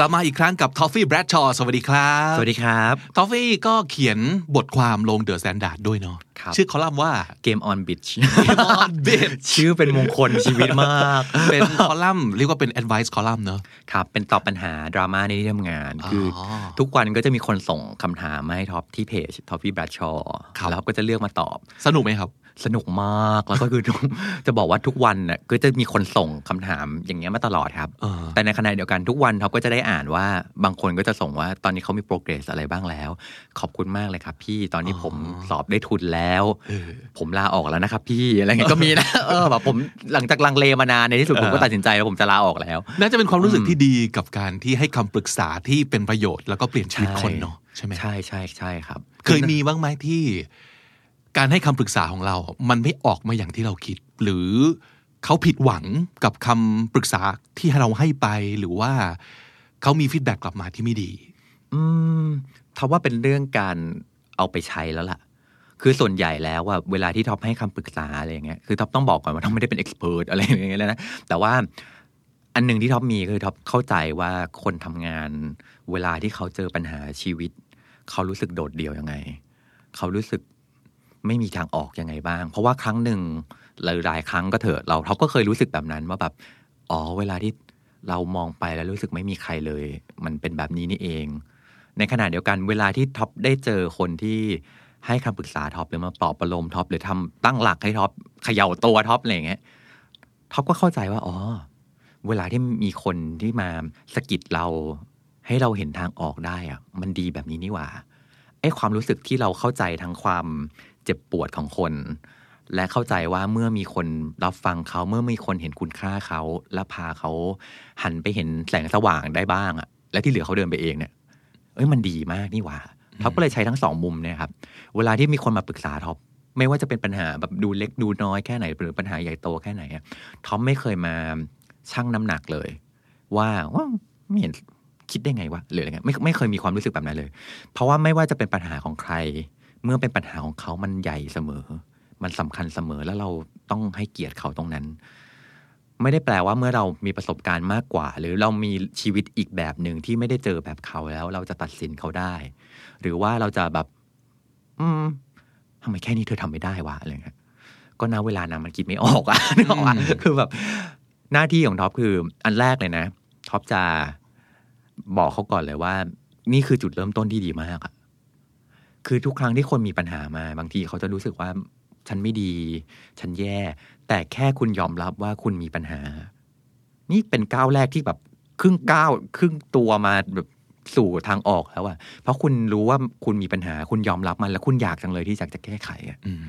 กลับมาอีกครั้งกับท็อฟฟี่แบรดชอว์สวัสดีครับ สวัสดีครับทอฟฟี่ก็เขียนบทความลงเดอะแ a นดาร์ดด้วยเนาะครับชื่อคอลัมน์ว่า Game on Bitch Game on Bitch ชื่อเป็นมงคลชีวิตมาก เป็นคอลัมน์เรียกว่าเป็น advice คอลัมน์เนาะครับ เป็นตอบปัญหาดราม่าในที่ทำงาน คือเออทุกวันก็จะมีคนส่งคำถามมาให้ท็อปที่เพจท็อฟฟี่ แบรดชอว์ครับแล้วก็จะเลือกมาตอบ สนุกไหมครับ สนุกมาก แล้วก็คือจะบอกว่าทุกวันน่ะก็จะมีคนส่งคำถามอย่างเงี้ยมาตลอดครับเออแต่ในขณะเดียวกันทุกวันท็อปก็จะได้อ่านว่าบางคนก็จะส่งว่าตอนนี้เขามี progress อะไรบ้างแล้ว ขอบคุณมากเลยครับ พี่ตอนนี้ผมสอบได้ทุนแล้วเออผมลาออกแล้วนะครับ พี่อะไรเงี้ยก็มีนะเออแบบผมหลังจากลังเลมานานในที่สุดผมก็ตัดสินใจแล้วผมจะลาออกแล้ว น่าจะเป็นความรู้สึกที่ดีกับการที่ให้คำปรึกษาที่เป็นประโยชน์แล้วก็เปลี่ยนชีวิตใช่คนเนาะใช่ไหมใช่ใช่ใช่ครับ เคยมีบ้างไหมที่ การให้คำปรึกษาของเรา มันไม่ออกมาอย่างที่เราคิด หรือเขาผิดหวังกับคำปรึกษาที่เราให้ไป หรือว่าเขามี feedback กลับมาที่ไม่ดี อืมทว่าเป็นเรื่องการเอาไปใช้แล้วล่ะ คือส่วนใหญ่แล้วว่าเวลาที่ท็อปให้คำปรึกษาอะไรอย่างเงี้ย คือท็อปต้องบอกก่อนว่าท็อปไม่ได้เป็น expert อะไรอย่างเงี้ยเลยนะ แต่ว่าอันหนึ่งที่ท็อปมีคือท็อปเข้าใจว่าคนทำงาน เวลาที่เขาเจอปัญหาชีวิต เขารู้สึกโดดเดี่ยวยังไง เขารู้สึก ไม่มีทางออกยังไงบ้าง เพราะว่าครั้งหนึ่งหลายหลายครั้งก็เถอะเราท็อปก็เคยรู้สึกแบบนั้นว่าแบบอ๋อเวลาที่เรามองไปแล้วรู้สึกไม่มีใครเลย มันเป็นแบบนี้นี่เอง ในขณะเดียวกันเวลาที่ท็อปได้เจอคนที่ให้คำปรึกษาท็อปหรือมาปลอบประโลมท็อปหรือทำตั้งหลักให้ท็อปเขย่าตัวท็อปอะไรอย่างเงี้ยท็อปก็เข้าใจว่าอ๋อเวลาที่มีคนที่มาสะกิดเรา ให้เราเห็นทางออกได้อะมันดีแบบนี้นี่หว่าไอ้ความรู้สึกที่เราเข้าใจทั้งความเจ็บปวดของคน และเข้าใจว่าเมื่อมีคนรับฟังเขาเมื่อมีคนเห็นคุณค่าเขาและพาเขาหันไปเห็นแสงสว่างได้บ้างอะและที่เหลือเขาเดินไปเองเนี่ยเอ้ยมันดีมากนี่หว่าท็อปก็เลยใช้ทั้งสองมุมเนี่ยครับเวลาที่มีคนมาปรึกษาท็อปไม่ว่าจะเป็นปัญหาแบบดูเล็กดูน้อยแค่ไหนหรือปัญหาใหญ่โตแค่ไหนอะท็อปไม่เคยมาชั่งน้ำหนักเลย ว่าว่าไม่เห็นคิดได้ไงวะหรืออะไรเงี้ยไม่ไม่เคยมีความรู้สึกแบบนั้นเลย เพราะว่าไม่ว่าจะเป็นปัญหาของใคร เมื่อเป็นปัญหาของเขามันใหญ่เสมอ มันสำคัญเสมอแล้วเราต้องให้เกียรติเขาตรงนั้น ไม่ได้แปลว่าเมื่อเรามีประสบการณ์มากกว่า หรือเรามีชีวิตอีกแบบหนึ่งที่ไม่ได้เจอแบบเขาแล้ว เราจะตัดสินเขาได้ หรือว่าเราจะแบบ อืมทำไมแค่นี้เธอทำไม่ได้วะอะไรเงี้ยก็นาเวลานั้นมันคิดไม่ออกอะนึกออกอะคือแบบ หน้าที่ของท็อปคือ อันแรกเลยนะท็อปจะบอกเขาก่อนเลยว่า นี่คือจุดเริ่มต้นที่ดีมากอะ คือทุกครั้งที่คนมีปัญหามา บางทีเขาจะรู้สึกว่าฉันไม่ดี ฉันแย่ แต่แค่คุณยอมรับว่าคุณมีปัญหา นี่เป็นก้าวแรกที่แบบครึ่งก้าวครึ่งตัวมาแบบสู่ทางออกแล้วอะเพราะคุณรู้ว่าคุณมีปัญหา คุณยอมรับมันแล้วคุณอยากจังเลยที่อยากจะแก้ไขอะอืม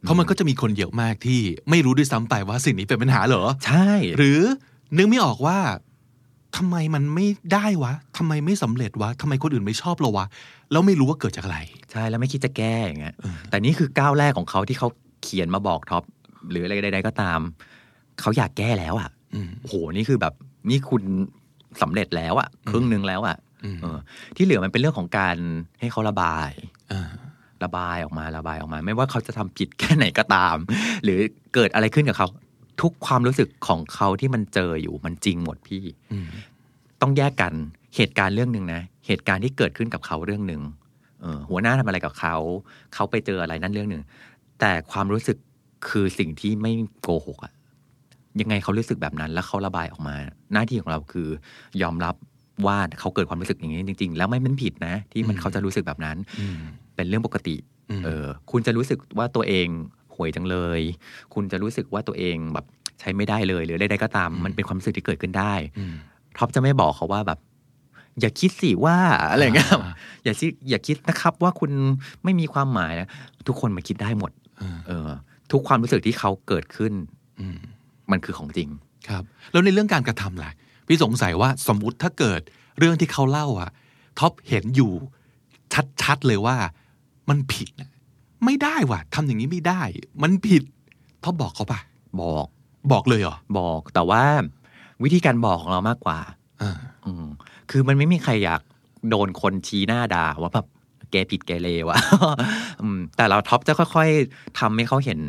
เพราะมันก็จะมีคนเยอะมากที่ไม่รู้ด้วยซ้ำไปว่าสิ่งนี้เป็นปัญหาเหรอ ใช่ หรือนึกไม่ออกว่า ทำไมมันไม่ได้วะทำไมไม่สำเร็จวะทำไมคนอื่นไม่ชอบเราวะ แล้วไม่รู้ว่าเกิดจากอะไร ใช่ แล้วไม่คิดจะแก้อย่างเงี้ย แต่นี่คือก้าวแรกของเขาที่เขาเขียนมาบอกท็อปหรืออะไรใดๆก็ตาม เขาอยากแก้แล้วอะอืมโอ้โห นี่คือแบบนี่คุณสำเร็จแล้วอะครึ่งหนึ่งแล้วอะอืมเออที่เหลือมันเป็นเรื่องของการให้เขาระบายอ่าระบายออกมาระบายออกมา ไม่ว่าเขาจะทำผิดแค่ไหนก็ตาม หรือเกิดอะไรขึ้นกับเขา ทุกความรู้สึกของเขาที่มันเจออยู่มันจริงหมดพี่อืมต้องแยกกันเหตุการณ์เรื่องหนึ่งนะเหตุการณ์ที่เกิดขึ้นกับเขาเรื่องหนึ่งเออหัวหน้าทำอะไรกับเขา เขาไปเจออะไรนั่นเรื่องหนึ่งแต่ความรู้สึกคือสิ่งที่ไม่โกหกอะยังไงเขารู้สึกแบบนั้น แล้วเขาระบายออกมา หน้าที่ของเราคือยอมรับว่าเขาเกิดความรู้สึกอย่างนี้จริง ๆ แล้วไม่เป็นผิดนะ ที่มันเขาจะรู้สึกแบบนั้นอืมเป็นเรื่องปกติอืมเออ คุณจะรู้สึกว่าตัวเอง ห่วยจังเลย คุณจะรู้สึกว่าตัวเองแบบใช้ไม่ได้เลย หรือใดๆก็ตาม มันเป็นความรู้สึกที่เกิดขึ้นได้อืมท็อปจะไม่บอกเขาว่าแบบ อย่าคิดสิว่าอะไรอย่างเงี้ยอ่าอย่าคิดอย่าคิดนะครับว่าคุณไม่มีความหมายนะทุกคนมาคิดได้หมดอ่าเออ ทุกความรู้สึกที่เขาเกิดขึ้นอืมมันคือของจริงครับ แล้วในเรื่องการกระทำล่ะพี่สงสัยว่าสมมุติถ้าเกิดเรื่องที่เขาเล่าอะท็อปเห็นอยู่ชัดๆเลยว่ามันผิดน่ะ ไม่ได้ว่ะทำอย่างนี้ไม่ได้ มันผิดท็อปบอกเขาปะบอกบอกเลยเหรอบอกแต่ว่าวิธีการบอกของเรามากกว่าอ่าอืมคือมันไม่มีใครอยากโดนคนชี้หน้าด่าว่าแบบแกผิดแกเลวอะอืมแต่เราท็อปจะค่อย ๆทำให้เขาเห็น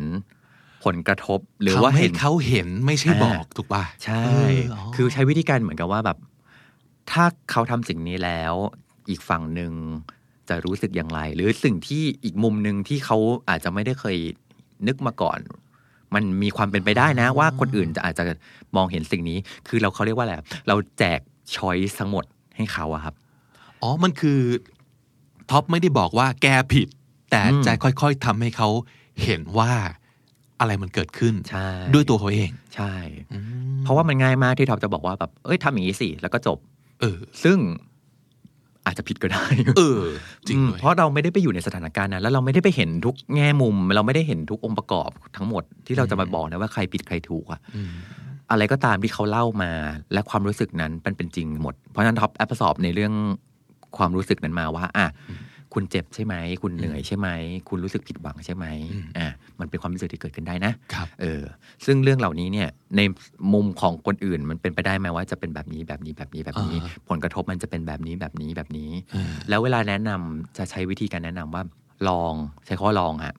ผลกระทบ หรือว่าทำให้เห็นเขาเห็นไม่ใช่อ่าบอกถูกป่ะใช่เอออ๋อคือใช้วิธีการเหมือนกับว่าแบบ ถ้าเขาทำสิ่งนี้แล้ว อีกฝั่งหนึ่ง จะรู้สึกอย่างไร หรือสิ่งที่อีกมุมหนึ่งที่เขาอาจจะไม่ได้เคยนึกมาก่อน มันมีความเป็นไปได้นะ ว่าคนอื่นจะอาจจะมองเห็นสิ่งนี้ คือเราเขาเรียกว่าอะไรเราแจกช้อยทั้งหมดให้เขาอะครับ อ๋อมันคือท็อปไม่ได้บอกว่าแกผิด แต่อืมจะค่อยๆทำให้เขาเห็นว่าอะไรมันเกิดขึ้นใช่ด้วยตัวเขาเอง ใช่อืมเพราะว่ามันง่ายมากที่ท็อปจะบอกว่าแบบเอ้ยทำอย่างนี้สิแล้วก็จบ เออ ซึ่ง อาจจะผิดก็ได้เออจริงอืมด้วยเพราะเราไม่ได้ไปอยู่ในสถานการณ์นั้นแล้วเราไม่ได้ไปเห็นทุกแง่มุม เราไม่ได้เห็นทุกองค์ประกอบทั้งหมดที่เราจะมาบอกนะว่าใครผิดใครถูกอะอืมอะไรก็ตามที่เขาเล่ามา และความรู้สึกนั้นมันเป็นจริงหมด เพราะฉะนั้นท็อป absorb ในเรื่องความรู้สึกนั้นมาว่าอะ คุณเจ็บใช่ไหม คุณเหนื่อยใช่ไหม คุณรู้สึกผิดหวังใช่ไหมอะมันเป็นความรู้สึกที่เกิดขึ้นได้นะครับเออ ซึ่งเรื่องเหล่านี้เนี่ยในมุมของคนอื่นมันเป็นไปได้ไหมว่าจะเป็นแบบนี้แบบนี้แบบนี้แบบนี้อ่าผลกระทบมันจะเป็นแบบนี้แบบนี้แบบนี้เออแล้วเวลาแนะนำจะใช้วิธีการแนะนำว่า ลองใช้ข้อลองฮะ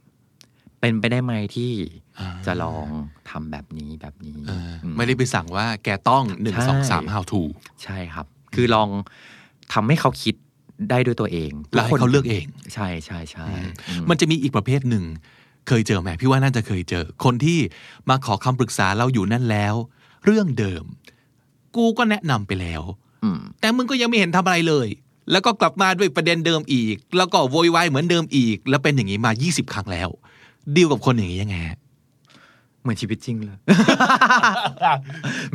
เป็นไปได้ไหมที่อ่าจะลองทำแบบนี้แบบนี้เอออมไม่ได้ไปสั่งว่าแกต้องหนึ่งใช่สองสาม how to ใช่ครับ คือลองทำให้เขาคิด ได้ด้วยตัวเองแล้วให้เขาเลือกเอง ใช่ใช่ใช่อืมมันจะมีอีกประเภทหนึ่ง เคยเจอไหมพี่ว่าน่าจะเคยเจอ คนที่มาขอคำปรึกษาเราอยู่นั่นแล้ว เรื่องเดิม กูก็แนะนำไปแล้วอืมแต่มึงก็ยังไม่เห็นทำอะไรเลย แล้วก็กลับมาด้วยประเด็นเดิมอีก แล้วก็โวยวายเหมือนเดิมอีก แล้วเป็นอย่างนี้มา 20 ครั้งแล้วดีลกับคนอย่างนี้ยังไงฮะเห มือนชีวิตจริงเลย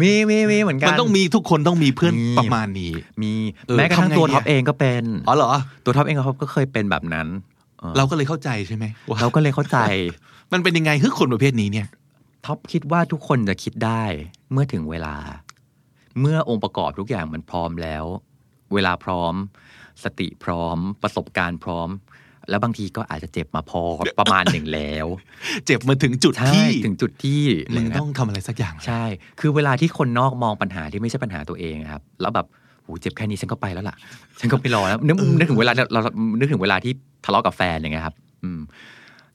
มีมีมีเหมือนกัน มันต้องมีทุกคนต้องมีเพื่อนมีประมาณนี้ มีเออแม้กระทั่งทำไงตัวดีท็อปอะเองก็เป็น อ๋อเหรอ ตัวท็อปเองเขาก็เคยเป็นแบบนั้นเออเราก็เลยเข้าใจใช่ไหมว่าเราก็เลยเข้าใจ มันเป็นยังไงคือคนประเภทนี้เนี่ยท็อปคิดว่าทุกคนจะคิดได้เมื่อถึงเวลา เมื่อองค์ประกอบทุกอย่างมันพร้อมแล้ว เวลาพร้อม สติพร้อม ประสบการณ์พร้อม แล้วบางทีก็อาจจะเจ็บมาพอประมาณหนึ่งแล้ว เจ็บมาถึงจุดใช่ที่ถึงจุดที่มึงเลยนะต้องทำอะไรสักอย่าง ใช่ คือเวลาที่คนนอกมองปัญหาที่ไม่ใช่ปัญหาตัวเองอะครับ แล้วแบบโหเจ็บแค่นี้ฉันก็ไปแล้วล่ะ ฉันก็ไปรอแล้วนึกนึกถึงเวลาเราเรานึกถึงเวลาที่ทะเลาะกับแฟนอย่างเงี้ยครับ อืม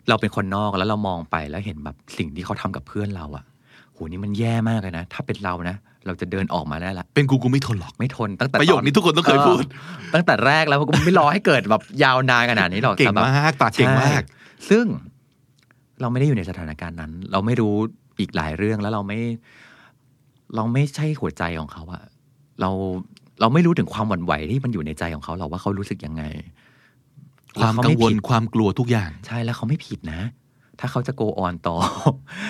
เราเป็นคนนอกแล้วเรามองไปแล้วเห็นแบบสิ่งที่เขาทำกับเพื่อนเราอะโหนี่มันแย่มากเลยนะ ถ้าเป็นเรานะ เราจะเดินออกมาได้ละเป็นกูกูไม่ทนหรอกไม่ทนตั้งแต่ประโยคนี้ทุกคนต้องเคยพูดออตั้งแต่แรกแล้วก็ไม่รอให้เกิดแบบยาวนานขนาดนี้หรอกเก่งแต่แบบมากปากเก่งมากใช่ซึ่งเราไม่ได้อยู่ในสถานการณ์นั้น เราไม่รู้อีกหลายเรื่องแล้วเราไม่ เราไม่ใช่หัวใจของเขาอะเราเราไม่รู้ถึงความหวั่นไหวที่มันอยู่ในใจของเขาหรอกว่าเขารู้สึกยังไง ความแเขกังไม่วลผิดความกลัวทุกอย่าง ใช่แล้วเขาไม่ผิดนะ ถ้าเขาจะโกออนต่อ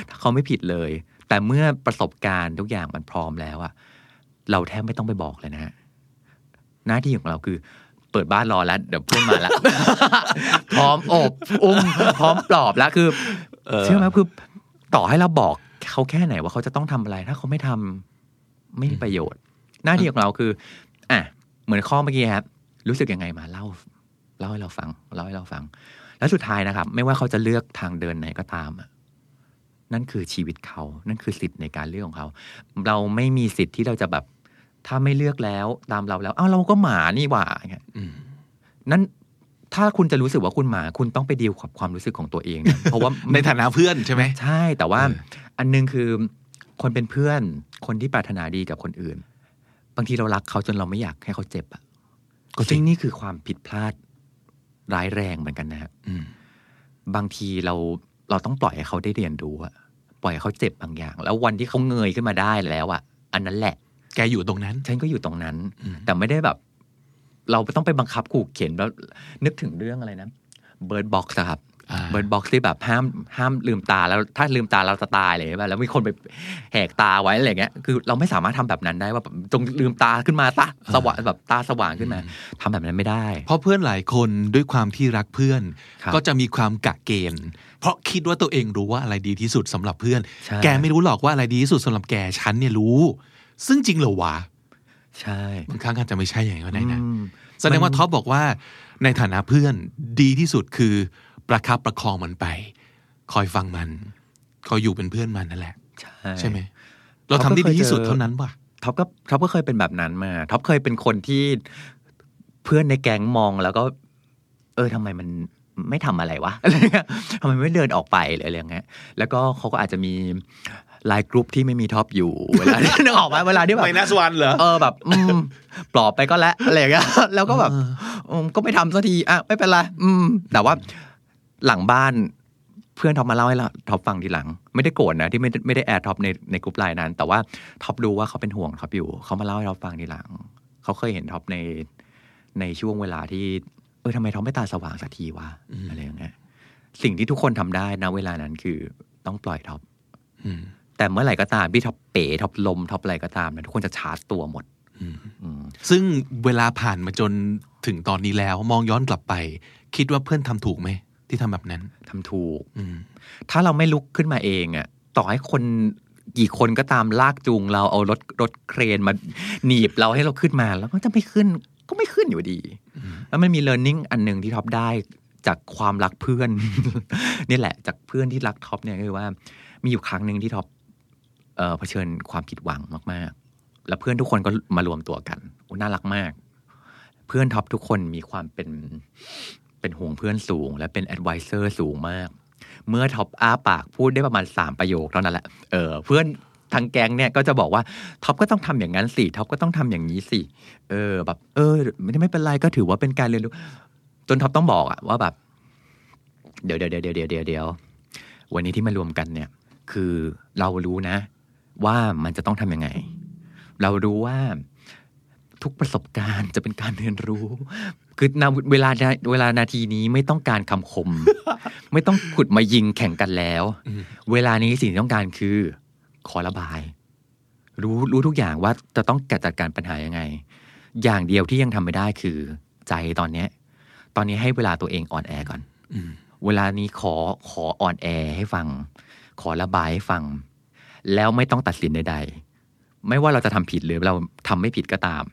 ถ้าเขาไม่ผิดเลย แต่เมื่อประสบการณ์ทุกอย่างมันพร้อมแล้วอะเราแทบไม่ต้องไปบอกเลยนะ หน้าที่ของเราคือ เปิดบ้านรอแล้วเดี๋ยวเพื่อนมาแล้ว พร้อมอบอุ้มพร้อมปลอบแล้วคือเชื่อไหมคือต่อให้เราบอกเขาแค่ไหนว่าเขาจะต้องทำอะไร ถ้าเขาไม่ทำไม่มีประโยชน์ หน้าที่ของเราคืออะเหมือนข้อเมื่อกี้ครับ รู้สึกยังไงมาเล่าเล่าให้เราฟังเล่าให้เราฟัง แล้วสุดท้ายนะครับ ไม่ว่าเขาจะเลือกทางเดินไหนก็ตามอะ นั่นคือชีวิตเขา นั่นคือสิทธิ์ในการเลือกของเขา เราไม่มีสิทธิ์ที่เราจะแบบ ถ้าไม่เลือกแล้วตามเราแล้วอ้าวเราก็หมานี่หว่าอย่างเงี้ยอืมนั่นถ้าคุณจะรู้สึกว่าคุณหมา คุณต้องไปดีลกับความรู้สึกของตัวเองนะเพราะว่าในฐานะเพื่อนใช่ไหมใช่ แต่ว่าเอออันหนึงคือคนเป็นเพื่อน คนที่ปรารถนาดีกับคนอื่น บางทีเรารักเขาจนเราไม่อยากให้เขาเจ็บอะก็จริซึ่งงนี่คือความผิดพลาดร้ายแรงเหมือนกันนะครับอืมบางทีเราเราต้องปล่อยให้เขาได้เรียนรู้อะ ปล่อยให้เขาเจ็บบางอย่าง แล้ววันที่เขาเงยขึ้นมาได้แล้วอะอันนั้นแหละ แกอยู่ตรงนั้น ฉันก็อยู่ตรงนั้นอืมแต่ไม่ได้แบบ เราต้องไปบังคับขู่เข็นแล้วนึกถึงเรื่องอะไรนะ Bird Box ครับอ่า Bird Box ที่แบบห้ามห้ามลืมตาแล้วถ้าลืมตาเราจะตายเลยใช่ป่ะแล้วมีคนไปแหกตาไว้อะไรเงี้ยคือเราไม่สามารถทำแบบนั้นได้ว่าแบบจงลืมตาขึ้นมาตาสว่างแบบตาสว่างขึ้นมาทำแบบนั้นไม่ได้ เพราะเพื่อนหลายคนด้วยความที่รักเพื่อนครับก็จะมีความกะเกณฑ์เพราะคิดว่าตัวเองรู้ว่าอะไรดีที่สุดสำหรับเพื่อนใช่แกไม่รู้หรอกว่าอะไรดีที่สุดสำหรับแกฉันเนี่ยรู้ ซึ่งจริงเหรอวะใช่บางครั้งอาจจะไม่ใช่อย่างนั้นก็ได้นะอืมแสดงว่าท็อปบอกว่าในฐานะเพื่อนดีที่สุดคือ ประคับประคองมันไป คอยฟังมัน คอยอยู่เป็นเพื่อนมันนั่นแหละ ใช่ใช่ไหม เราทำได้ดีที่สุดเท่านั้นป่ะท็อปก็ท็อปก็เคยเป็นแบบนั้นมาท็อปเคยเป็นคนที่เพื่อนในแก๊งมองแล้วก็ เออทำไมมันไม่ทำอะไรวะอะไรเงี้ยทำไมไม่เดินออกไปหรืออะไรอย่างเงี้ย แล้วก็เขาก็อาจจะมีไลน์กรุ๊ปที่ไม่มีท็อปอยู่เวลานึกออกไหมเวลาที่แบบ minus one เหรอเออแบบอืมปลอบไปก็แล้วอะไรอย่างเงี้ยแล้วก็แบบอืมก็ไม่ทำสักทีอะไม่เป็นไรอืม แต่ว่า หลังบ้านเพื่อนท็อปมาเล่าให้เราท็อปฟังทีหลัง ไม่ได้โกรธนะที่ไม่ได้ไม่ได้ add ท็อปในในกลุ่มไลน์นั้น แต่ว่าท็อปรู้ว่าเขาเป็นห่วงท็อปอยู่เขามาเล่าให้ท็อปฟังทีหลัง เขาเคยเห็นท็อปในในช่วงเวลาที่เออทำไมท็อปไม่ตาสว่างสักทีวะอะไรอย่างเงี้ยสิ่งที่ทุกคนทำได้นะเวลานั้นคือต้องปล่อยท็อปอืมแต่เมื่อไหร่ก็ตามที่ท็อปเป๋ท็อปลมท็อปอะไรก็ตามนะทุกคนจะชาร์จตัวหมดอืมอืมซึ่งเวลาผ่านมาจนถึงตอนนี้แล้วมองย้อนกลับไป คิดว่าเพื่อนทำถูกไหม ที่ทำแบบนั้นทำถูกอืมถ้าเราไม่ลุกขึ้นมาเองอะต่อให้คนกี่คนก็ตามลากจูงเราเอารถรถเครนมาหนีบเราให้เราขึ้นมา แล้วก็จะไม่ขึ้นก็ไม่ขึ้นอยู่ดี แล้วมันมี learning อันหนึ่งที่ท็อปได้จากความรักเพื่อนนี่แหละ จากเพื่อนที่รักท็อปเนี่ยคือว่า มีอยู่ครั้งหนึ่งที่ท็อปเอ่อเผชิญความผิดหวังมาก ๆ แล้วเพื่อนทุกคนก็มารวมตัวกันโอ้น่ารักมาก เพื่อนท็อปทุกคนมีความเป็น เป็นห่วงเพื่อนสูง และเป็น advisor สูงมาก เมื่อท็อปอ้าปากพูดได้ประมาณสามประโยคเท่านั้นแหละเออเพื่อนทั้งแก๊งเนี่ยก็จะบอกว่าท็อปก็ต้องทำอย่างนั้นสิท็อปก็ต้องทำอย่างนี้สิเออแบบ เออ ไม่ได้ไม่เป็นไรก็ถือว่าเป็นการเรียนรู้จนท็อปต้องบอกอะว่าแบบ เดี๋ยวเดี๋ยวเดี๋ยวเดี๋ยวเดี๋ยวเดี๋ยววันนี้ที่มารวมกันเนี่ย คือเรารู้นะ ว่ามันจะต้องทำยังไง เรารู้ว่าทุกประสบการณ์จะเป็นการเรียนรู้ คือนาเวลาเวลานาทีนี้ไม่ต้องการคำคม ไม่ต้องขุดมายิงแข่งกันแล้วอืมเวลานี้สิ่งที่ต้องการคือ ขอระบาย รู้รู้ทุกอย่างว่าจะต้องจัดการปัญหายังไง อย่างเดียวที่ยังทำไม่ได้คือ ใจตอนเนี้ย ตอนนี้ให้เวลาตัวเองอ่อนแอก่อนอืมเวลานี้ขอขออ่อนแอให้ฟัง ขอระบายให้ฟัง แล้วไม่ต้องตัดสินใดๆไม่ว่าเราจะทำผิดหรือเราทำไม่ผิดก็ตาม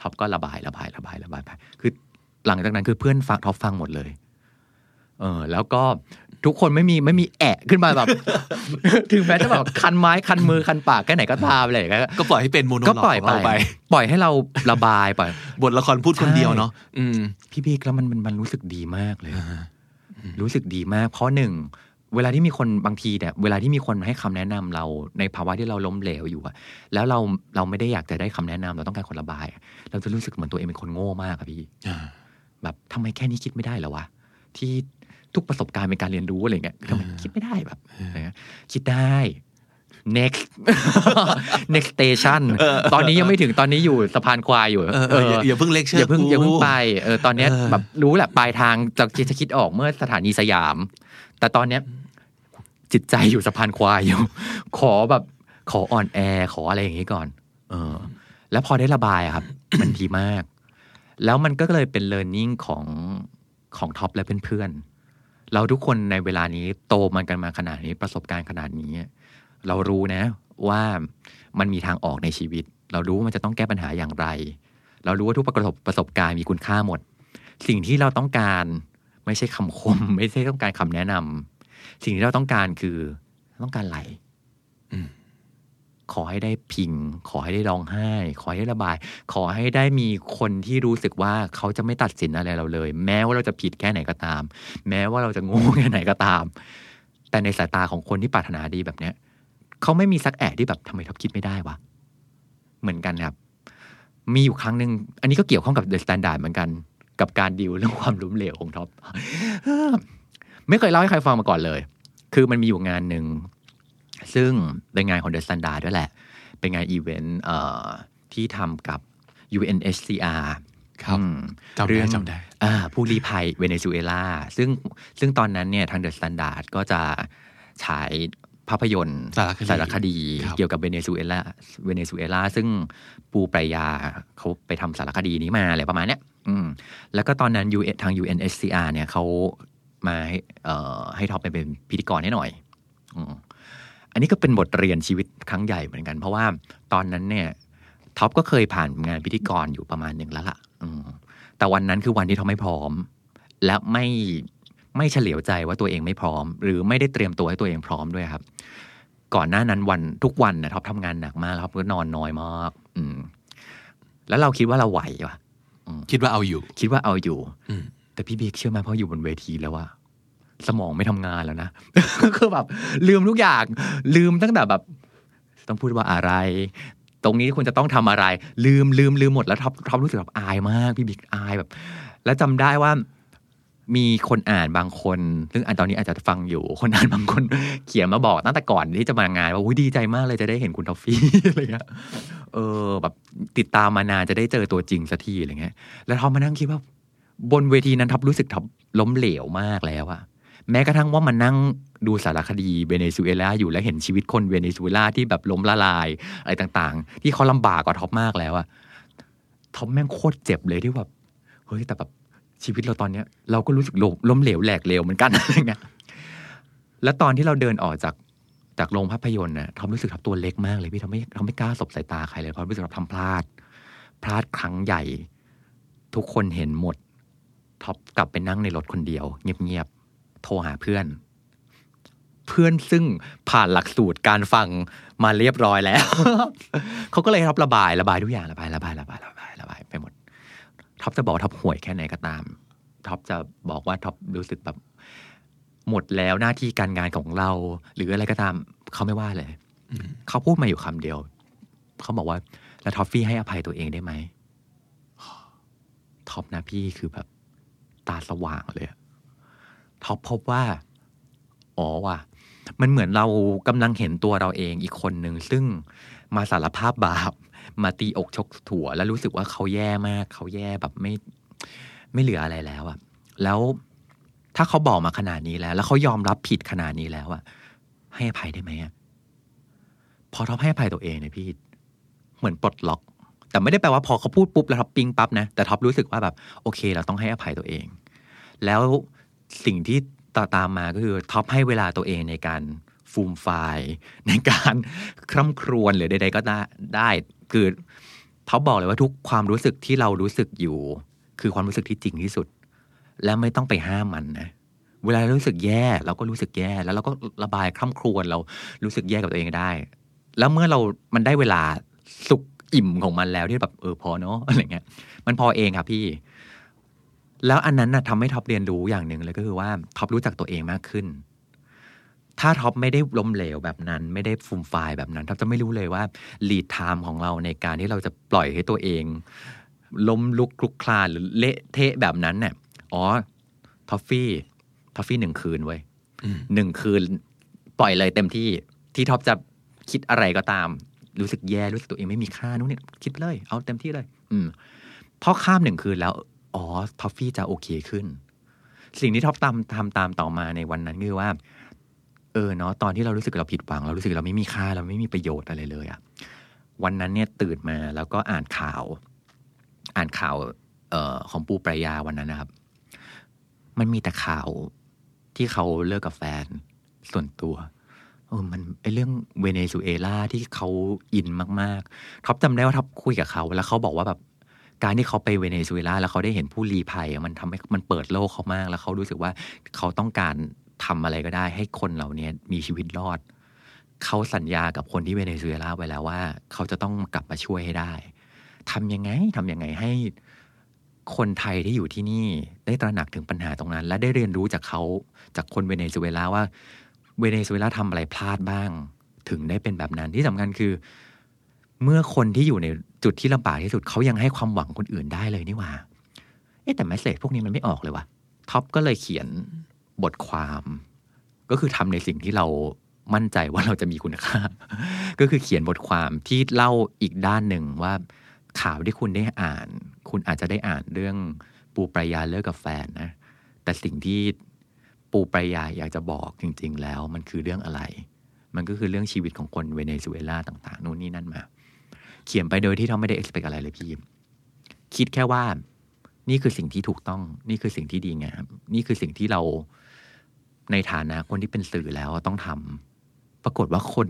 ท็อปก็ระบายระบายระบายระบายไปคือ หลังจากนั้นคือเพื่อนฟังท็อปฟังหมดเลย เออ แล้วก็ทุกคนไม่มีไม่มีแอะขึ้นมาแบบ ถึงแม้จะแบบคันไม้คันมือคันปากแค่ไหนก็ตามอะไรอย่างเงี้ยก็ปล่อยให้เป็น monologue ปล่อยของเราไปไป ปล่อยให้เราระบายปล่อยบทละครพูดคนเดียวเนาะอืมพี่บิ๊กแล้วมันมันมันรู้สึกดีมากเลย รู้สึกดีมาก เพราะหนึ่งเวลาที่มีคนบางทีเนี่ยเวลาที่มีคนให้คำแนะนำเราในภาวะที่เราล้มเหลวอยู่อะแล้วเราเราไม่ได้อยากจะได้คำแนะนำเราต้องการคนระบายอะเราจะรู้สึกเหมือนตัวเองเป็นคนโง่มากอะพี่อ่า แบบทำไมแค่นี้คิดไม่ได้เหรอวะที่ทุกประสบการณ์เป็นการเรียนรู้อะไรเงี้ยทำไมคิดไม่ได้แบบอะไรเงี้ยคิดได้ next next station ตอนนี้ยังไม่ถึงตอนนี้อยู่สะพานควายอยู่เออเอออย่าอย่าเพิ่งเลคเชอร์อย่าเพิ่งอย่าเพิ่งไปเออตอนเนี้ยเออแบบรู้แหละปลายทางจะจะคิดออกเมื่อสถานีสยาม แต่ตอนเนี้ยจิตใจอยู่สะพานควายอยู่ ขอแบบขออ่อนแอขออะไรอย่างนี้ก่อน เออ แล้วพอได้ระบายอะครับ มันดีมาก แล้วมันก็เลยเป็น learning ของของท็อปและเพื่อนๆ เราทุกคนในเวลานี้โตมันกันมาขนาดนี้ประสบการณ์ขนาดนี้ เรารู้นะว่ามันมีทางออกในชีวิต เรารู้ว่ามันจะต้องแก้ปัญหาอย่างไร เรารู้ว่าทุกประสบประสบการณ์มีคุณค่าหมด สิ่งที่เราต้องการไม่ใช่คำคม ไม่ใช่ต้องการคำแนะนำสิ่งที่เราต้องการคือต้องการไหลอืม ขอให้ได้พิง ขอให้ได้ร้องไห้ ขอให้ได้ระบาย ขอให้ได้มีคนที่รู้สึกว่าเขาจะไม่ตัดสินอะไรเราเลย แม้ว่าเราจะผิดแค่ไหนก็ตาม แม้ว่าเราจะโง่แค่ไหนก็ตาม แต่ในสายตาของคนที่ปรารถนาดีแบบเนี้ยเขาไม่มีสักแอะที่แบบทำไมท็อปคิดไม่ได้วะเหมือนกันครับ มีอยู่ครั้งหนึ่งอันนี้ก็เกี่ยวข้องกับ The Standard เหมือนกัน กับการดิวเรื่องความล้มเหลวของท็อปไม่เคยเล่าให้ใครฟังมาก่อนเลย คือมันมีอยู่งานหนึ่ง ซึ่งเป็นงานของ The Standard ด้วยแหละ เป็นงานอีเวนต์เอ่อที่ทำกับ UNHCR ครับอืมจำได้เรื่องจำได้อ่าผู้ลี้ภัยเวเนซุเอลาซึ่งซึ่งตอนนั้นเนี่ยทาง The Standard ก็จะฉายภาพยนตร์สารคดีสารคดีครับเกี่ยวกับเวเนซุเอลาเวเนซุเอลาซึ่งปูไปรยาเขาไปทำสารคดีนี้มาอะไรประมาณเนี้ยอืมแล้วก็ตอนนั้น UN ทาง UNHCR เนี่ยเขามาให้เอ่อให้ท็อปไปเป็นพิธีกรให้หน่อย อืมอันนี้ก็เป็นบทเรียนชีวิตครั้งใหญ่เหมือนกัน เพราะว่าตอนนั้นเนี่ยท็อปก็เคยผ่านงานพิธีกรอยู่ประมาณหนึ่งแล้วล่ะอืมแต่วันนั้นคือวันที่ท็อปไม่พร้อม และไม่ไม่เฉลียวใจว่าตัวเองไม่พร้อม หรือไม่ได้เตรียมตัวให้ตัวเองพร้อมด้วยครับ ก่อนหน้านั้นวันทุกวันนะท็อปทำงานหนักมากแล้วท็อปก็นอนน้อยมากอืม แล้วเราคิดว่าเราไหววะคิดว่าเอาอยู่ คิดว่าเอาอยู่อืมแต่พี่บิ๊กเชื่อไหมพออยู่บนเวทีแล้วว่า สมองไม่ทำงานแล้วนะคือแบบลืมทุกอย่างลืมตั้งแต่แบบ ต้องพูดว่าอะไร ตรงนี้ควรจะต้องทำอะไร ลืมลืมลืมหมดแล้วท็อปท็อปรู้สึกแบบอายมากพี่บิ๊กอายแบบ แล้วจำได้ว่ามีคนอ่านบางคน ซึ่งอ่านตอนนี้อาจจะฟังอยู่ คนอ่านบางคน เขียนมาบอกตั้งแต่ก่อนที่จะมางาน ว่าอุ๊ยดีใจมากเลยจะได้เห็นคุณทอฟฟี่อะไรเงี้ยเออ แบบติดตามมานานจะได้เจอตัวจริงสักทีอะไรเงี้ย แล้วท็อปมานั่งคิดว่า บนเวทีนั้นท็อปรู้สึกท็อปล้มเหลวมากแล้วอะ แม้กระทั่งว่ามันนั่งดูสารคดีเวเนซุเอลาอยู่แล้วเห็นชีวิตคนเวเนซุเอลาที่แบบล้มละลายอะไรต่างๆ ที่เขาลำบากกว่าท็อปมากแล้วอะท็อปแม่งโคตรเจ็บเลยที่แบบเฮ้ยแต่แบบชีวิตเราตอนเนี้ย เราก็รู้สึกล้มล้มเหลวแหลกเหลวเหมือนกันอะไรเงี้ยแล้วตอนที่เราเดินออกจากจากโรงภาพยนตร์นะท็อปรู้สึกท็อปตัวเล็กมากเลยพี่ท็อปไม่ท็อปไม่กล้าสบสายตาใครเลยเพราะรู้สึกท็อปทำพลาด พลาดครั้งใหญ่ ทุกคนเห็นหมดท็อปกลับไปนั่งในรถคนเดียว เงียบ โทรหาเพื่อน เพื่อนซึ่งผ่านหลักสูตรการฟังมาเรียบร้อยแล้ว เขาก็เลยให้ท็อประบายระบายทุกอย่างระบายระบายระบายระบายระบายไปหมดท็อปจะบอกท็อปห่วยแค่ไหนก็ตามท็อปจะบอกว่าท็อปรู้สึกแบบหมดแล้วหน้าที่การงานของเรา หรืออะไรก็ตามเขาไม่ว่าเลยเขาพูดมาอยู่คำเดียว เขาบอกว่าแล้วท็อฟฟี่ให้อภัยตัวเองได้ไหมท็อปนะพี่คือแบบตาสว่างเลยอะ ท็อปพบว่า อ๋อว่ะ มันเหมือนเรากำลังเห็นตัวเราเองอีกคนหนึ่ง ซึ่งมาสารภาพบาป มาตีอกชกถั่ว แล้วรู้สึกว่าเขาแย่มาก เขาแย่แบบไม่ ไม่เหลืออะไรแล้วอะแล้วถ้าเขาบอกมาขนาดนี้แล้ว แล้วเขายอมรับผิดขนาดนี้แล้วอะให้อภัยได้ไหมอะพอท็อปให้อภัยตัวเองเนี่ยพี่ เหมือนปลดล็อก แต่ไม่ได้แปลว่าพอเขาพูดปุ๊บแล้วท็อปปิ้งปั๊บนะ แต่ท็อปรู้สึกว่าแบบโอเค เราต้องให้อภัยตัวเอง แล้ว สิ่งที่ต่อตามมาก็คือท็อปให้เวลาตัวเองในการฟูมฟายในการคร่ำครวญหรือใดๆก็ได้ไดคือท็อปบอกเลยว่าทุกความรู้สึกที่เรารู้สึกอยู่ คือความรู้สึกที่จริงที่สุด และไม่ต้องไปห้ามมันนะเวลารู้สึกแย่เราก็รู้สึกแย่ แล้วเราก็ระบายคร่ำครวญเรารู้สึกแย่กับตัวเองได้ แล้วเมื่อเรามันได้เวลาสุขอิ่มของมันแล้วที่แบบเออพอเนาะอะไรเงี้ยมันพอเองครับพี่ แล้วอันนั้นนะทำให้ท็อปเรียนรู้อย่างหนึ่งเลยก็คือว่าท็อปรู้จักตัวเองมากขึ้น ถ้าท็อปไม่ได้ล้มเหลวแบบนั้น ไม่ได้ฟูมฟายแบบนั้นท็อปจะไม่รู้เลยว่า lead time ของเราในการที่เราจะปล่อยให้ตัวเอง ล้มลุกคลุกคลานหรือเละเทะแบบนั้นเนี่ยอ๋อทอฟฟี่ทอฟฟี่หนึ่งคืนเว้ยอืมหนึ่งคืน ปล่อยเลยเต็มที่ที่ท็อปจะคิดอะไรก็ตาม รู้สึกแย่รู้สึกตัวเองไม่มีค่านู่นนี่คิดไปเลย เอาเต็มที่เลย อืมพอข้ามหนึ่งคืนแล้ว อ๋อท็อฟฟี่จะโอเคขึ้น สิ่งที่ท็อปตามทำตามต่อมาในวันนั้นคือว่า เออเนาะตอนที่เรารู้สึกเราผิดหวัง เรารู้สึกเราไม่มีค่าเราไม่มีประโยชน์อะไรเลยอะวันนั้นเนี่ยตื่นมาแล้วก็อ่านข่าว อ่านข่าวเออของปูไปรยาวันนั้นนะครับ มันมีแต่ข่าวที่เขาเลิกกับแฟนส่วนตัวเออมันไอเรื่องเวเนซุเอลาที่เขาอินมากๆท็อปจำได้ว่าท็อปคุยกับเขา แล้วเขาบอกว่าแบบ การที่เขาไปเวเนซุเอลาแล้วเขาได้เห็นผู้ลี้ภัยมันทำให้มันเปิดโลกเขามาก แล้วเขารู้สึกว่าเขาต้องการทำอะไรก็ได้ ให้คนเหล่านี้มีชีวิตรอด เขาสัญญากับคนที่เวเนซุเอลาไว้แล้วว่า เขาจะต้องกลับมาช่วยให้ได้ทำยังไงทำยังไงให้คนไทยที่อยู่ที่นี่ได้ตระหนักถึงปัญหาตรงนั้น และได้เรียนรู้จากเขาจากคนเวเนซุเอลาว่าเวเนซุเอลาทำอะไรพลาดบ้าง ถึงได้เป็นแบบนั้นที่สำคัญคือ เมื่อคนที่อยู่ในจุดที่ลำบากที่สุดเขายังให้ความหวังคนอื่นได้เลยนี่ว่า เอ๊ะแต่ message พวกนี้มันไม่ออกเลยว่ะท็อปก็เลยเขียนบทความ ก็คือทำในสิ่งที่เรามั่นใจว่าเราจะมีคุณค่า ก็คือเขียนบทความที่เล่าอีกด้านหนึ่งว่าข่าวที่คุณได้อ่าน คุณอาจจะได้อ่านเรื่องปูปรายาเลิกกับแฟนนะ แต่สิ่งที่ปูปรายาอยากจะบอกจริง ๆ แล้วมันคือเรื่องอะไร มันก็คือเรื่องชีวิตของคนเวเนซุเอลาต่าง ๆ นู่นนี่นั่นมา เขียนไปโดยที่เขาไม่ได้ expect อะไรเลยพี่ คิดแค่ว่า นี่คือสิ่งที่ถูกต้อง นี่คือสิ่งที่ดีงาม นี่คือสิ่งที่เราในฐานะคนที่เป็นสื่อแล้วต้องทำ ปรากฏว่าคน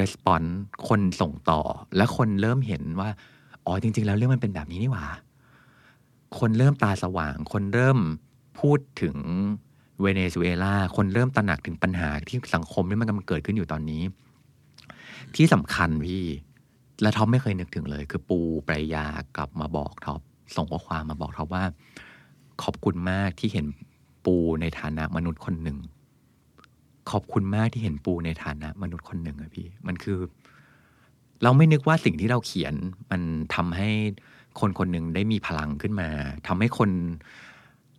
response คนส่งต่อ และคนเริ่มเห็นว่า อ๋อจริง ๆ แล้วเรื่องมันเป็นแบบนี้นี่หว่า คนเริ่มตาสว่าง คนเริ่มพูดถึงเวเนซุเอลา คนเริ่มตระหนักถึงปัญหาที่สังคมที่มันกำลังเกิดขึ้นอยู่ตอนนี้ ที่สำคัญพี่ และท็อปไม่เคยนึกถึงเลย คือปูปรายากลับมาบอกท็อปส่งข้อความมาบอกท็อปว่า ขอบคุณมากที่เห็นปูในฐานะมนุษย์คนหนึ่ง ขอบคุณมากที่เห็นปูในฐานะมนุษย์คนหนึ่งอะพี่ มันคือ เราไม่นึกว่าสิ่งที่เราเขียน มันทำให้คนคนหนึ่งได้มีพลังขึ้นมาทำให้คน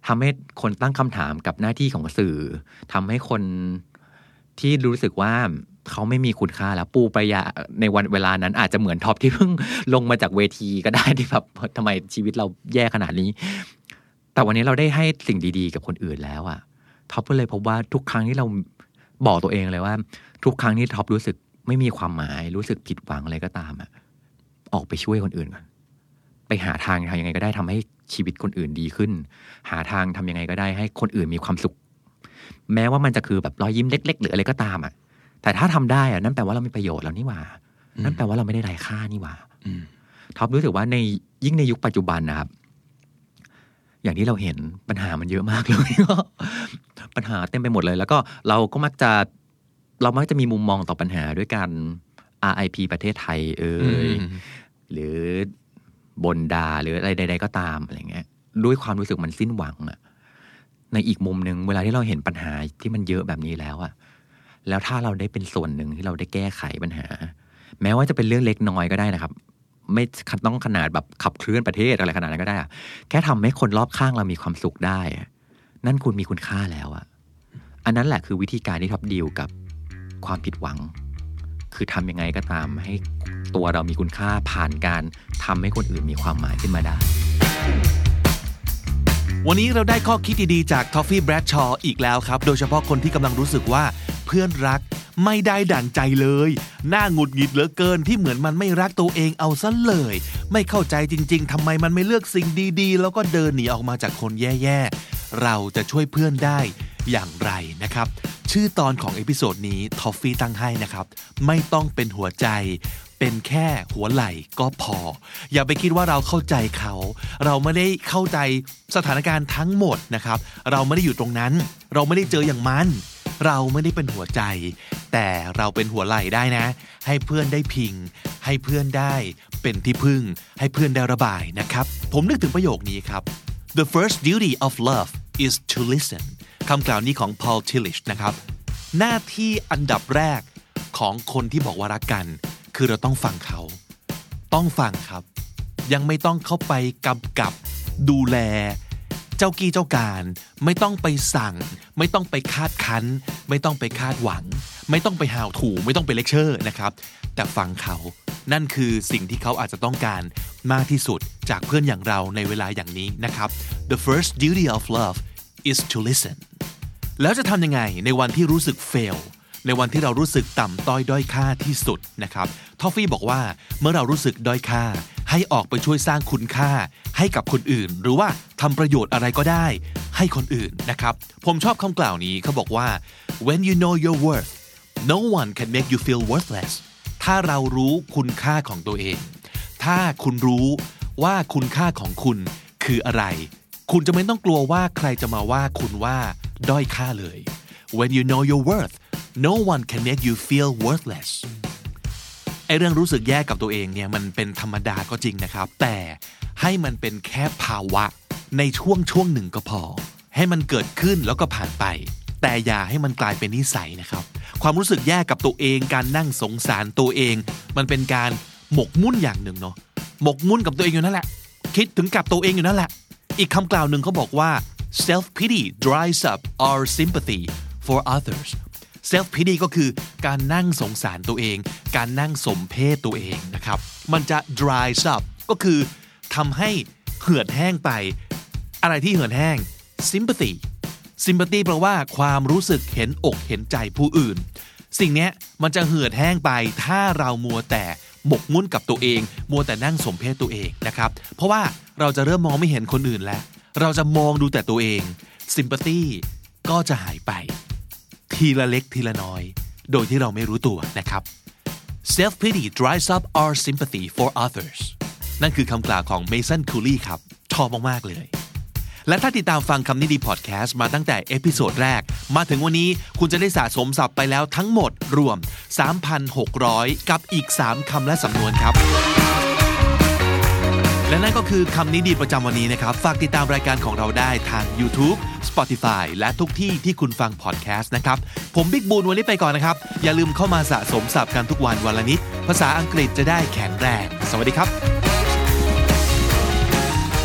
ทำให้คนตั้งคำถามกับหน้าที่ของสื่อทำให้คนที่รู้สึกว่า เขาไม่มีคุณค่าแล้วปูปยาในวันเวลานั้นอาจจะเหมือนท็อปที่เพิ่งลงมาจากเวทีก็ได้ที่แบบทำไมชีวิตเราแย่ขนาดนี้ แต่วันนี้เราได้ให้สิ่งดีๆ กับคนอื่นแล้วอะท็อปก็เลยพบว่าทุกครั้งที่เราบอกตัวเองเลยว่า ทุกครั้งที่ท็อปรู้สึกไม่มีความหมายรู้สึกผิดหวังอะไรก็ตามอะออกไปช่วยคนอื่นก่อนไปหาทางทำยังไงก็ได้ทำให้ชีวิตคนอื่นดีขึ้น หาทางทำยังไงก็ได้ให้คนอื่นมีความสุข แม้ว่ามันจะคือแบบรอยยิ้มเล็ก ๆ หรืออะไรก็ตามอะ แต่ถ้าทำได้อะนั่นแปลว่าเรามีประโยชน์แล้วนี่หว่า นั่นแปลว่าเราไม่ได้ไร้ค่านี่หว่าอืมท็อปรู้สึกว่าในยิ่งในยุคปัจจุบันนะครับ อย่างที่เราเห็นปัญหามันเยอะมากเลยปัญหาเต็มไปหมดเลย แล้วก็เราก็มักจะเรามักจะมีมุมมองต่อปัญหาด้วยการ RIP ประเทศไทย เอ่ยอืมหรือบนดาหรืออะไรใด ๆ ก็ตามอะไรเงี้ยด้วยความรู้สึกมันสิ้นหวังอะในอีกมุมหนึ่งเวลาที่เราเห็นปัญหาที่มันเยอะแบบนี้แล้วอะ แล้วถ้าเราได้เป็นส่วนหนึ่งที่เราได้แก้ไขปัญหา แม้ว่าจะเป็นเรื่องเล็กน้อยก็ได้นะครับ ไม่ต้องขนาดแบบขับเคลื่อนประเทศอะไรขนาดนั้นก็ได้แค่ทำให้คนรอบข้างเรามีความสุขได้ นั่นคุณมีคุณค่าแล้วอะอันนั้นแหละคือวิธีการที่ท็อปดีลกับความผิดหวัง คือทำยังไงก็ตามให้ตัวเรามีคุณค่าผ่านการทำให้คนอื่นมีความหมายขึ้นมาได้ วันนี้เราได้ข้อคิดดีๆจาก Toffee Bradshaw อีกแล้วครับ โดยเฉพาะคนที่กำลังรู้สึกว่าเพื่อนรักไม่ได้ดั่งใจเลย น่าหงุดหงิดเหลือเกินที่เหมือนมันไม่รักตัวเองเอาซะเลย ไม่เข้าใจจริง ๆทำไมมันไม่เลือกสิ่งดีๆ แล้วก็เดินหนีออกมาจากคนแย่ๆ เราจะช่วยเพื่อนได้อย่างไรนะครับ ชื่อตอนของ episode นี้ทอฟฟี่ตั้งให้นะครับ ไม่ต้องเป็นหัวใจ เป็นแค่หัวไหล่ก็พอ อย่าไปคิดว่าเราเข้าใจเขา เราไม่ได้เข้าใจสถานการณ์ทั้งหมดนะครับ เราไม่ได้อยู่ตรงนั้น เราไม่ได้เจออย่างมัน เราไม่ได้เป็นหัวใจ แต่เราเป็นหัวไหล่ได้นะ ให้เพื่อนได้พิง ให้เพื่อนได้เป็นที่พึ่ง ให้เพื่อนได้ระบายนะครับ ผมนึกถึงประโยคนี้ครับ The first duty of love is to listen คำกล่าวนี้ของ Paul Tillich นะครับ หน้าที่อันดับแรกของคนที่บอกว่ารักกัน คือเราต้องฟังเขา ต้องฟังครับ ยังไม่ต้องเข้าไปกำกับดูแล เจ้ากี้เจ้าการ ไม่ต้องไปสั่ง ไม่ต้องไปคาดคั้น ไม่ต้องไปคาดหวัง ไม่ต้องไปหาวถูไม่ต้องไปเลคเชอร์นะครับ แต่ฟังเขานั่นคือสิ่งที่เขาอาจจะต้องการมากที่สุดจากเพื่อนอย่างเราในเวลาอย่างนี้นะครับ the first duty of love is to listen แล้วจะทำยังไงในวันที่รู้สึกเฟล ในวันที่เรารู้สึกต่ำต้อยด้อยค่าที่สุดนะครับทอฟฟี่บอกว่าเมื่อเรารู้สึกด้อยค่า ให้ออกไปช่วยสร้างคุณค่า ให้กับคนอื่น หรือว่าทำประโยชน์อะไรก็ได้ ให้คนอื่นนะครับ ผมชอบคำกล่าวนี้เขาบอกว่า when you know your worth no one can make you feel worthless ถ้าเรารู้คุณค่าของตัวเอง ถ้าคุณรู้ว่าคุณค่าของคุณคืออะไร คุณจะไม่ต้องกลัวว่าใครจะมาว่าคุณว่าด้อยค่าเลย when you know your worth no one can make you feel worthless ไอเรื่องรู้สึกแย่กับตัวเองเนี่ยมันเป็นธรรมดาก็จริงนะครับ แต่ให้มันเป็นแค่ภาวะในช่วงช่วงหนึ่งก็พอ ให้มันเกิดขึ้นแล้วก็ผ่านไป แต่อย่าให้มันกลายเป็นนิสัยนะครับ ความรู้สึกแย่กับตัวเอง การนั่งสงสารตัวเอง มันเป็นการหมกมุ่นอย่างหนึ่งเนาะหมกมุ่นกับตัวเองอยู่นั่นแหละ คิดถึงกับตัวเองอยู่นั่นแหละ อีกคำกล่าวหนึ่งเขาบอกว่า self pity dries up our sympathy for others self pity ก็คือการนั่งสงสารตัวเอง การนั่งสมเพศตัวเองนะครับ มันจะ dries up ก็คือทำให้เหือดแห้งไป อะไรที่เหือดแห้ง sympathy sympathy แปลว่าความรู้สึกเห็นอกเห็นใจผู้อื่น สิ่งนี้มันจะเหือดแห้งไปถ้าเรามัวแต่หมกมุ่นกับตัวเอง มัวแต่นั่งสมเพชตัวเองนะครับ เพราะว่าเราจะเริ่มมองไม่เห็นคนอื่นแล้ว เราจะมองดูแต่ตัวเอง sympathy ก็จะหายไป ทีละเล็กทีละน้อย โดยที่เราไม่รู้ตัวนะครับ self pity dries up our sympathy for others นั่นคือคำกล่าวของ Mason Cooley ครับชอบมากๆเลย และถ้าติดตามฟังคำนี้ดีพอดแคสต์มาตั้งแต่ episode แรก มาถึงวันนี้คุณจะได้สะสมศัพท์ไปแล้วทั้งหมดรวม 3,600 กับอีก 3คำและสำนวนครับ และนั่นก็คือคำนี้ดีประจำวันนี้นะครับ ฝากติดตามรายการของเราได้ทาง YouTube Spotify และทุกที่ที่คุณฟังพอดแคสต์นะครับ ผมบิ๊กบูลวันนี้ไปก่อนนะครับ อย่าลืมเข้ามาสะสมศัพท์กันทุกวันวันละนิด ภาษาอังกฤษจะได้แข็งแรง สวัสดีครับ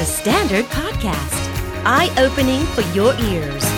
The Standard Podcast, eye opening for your ears.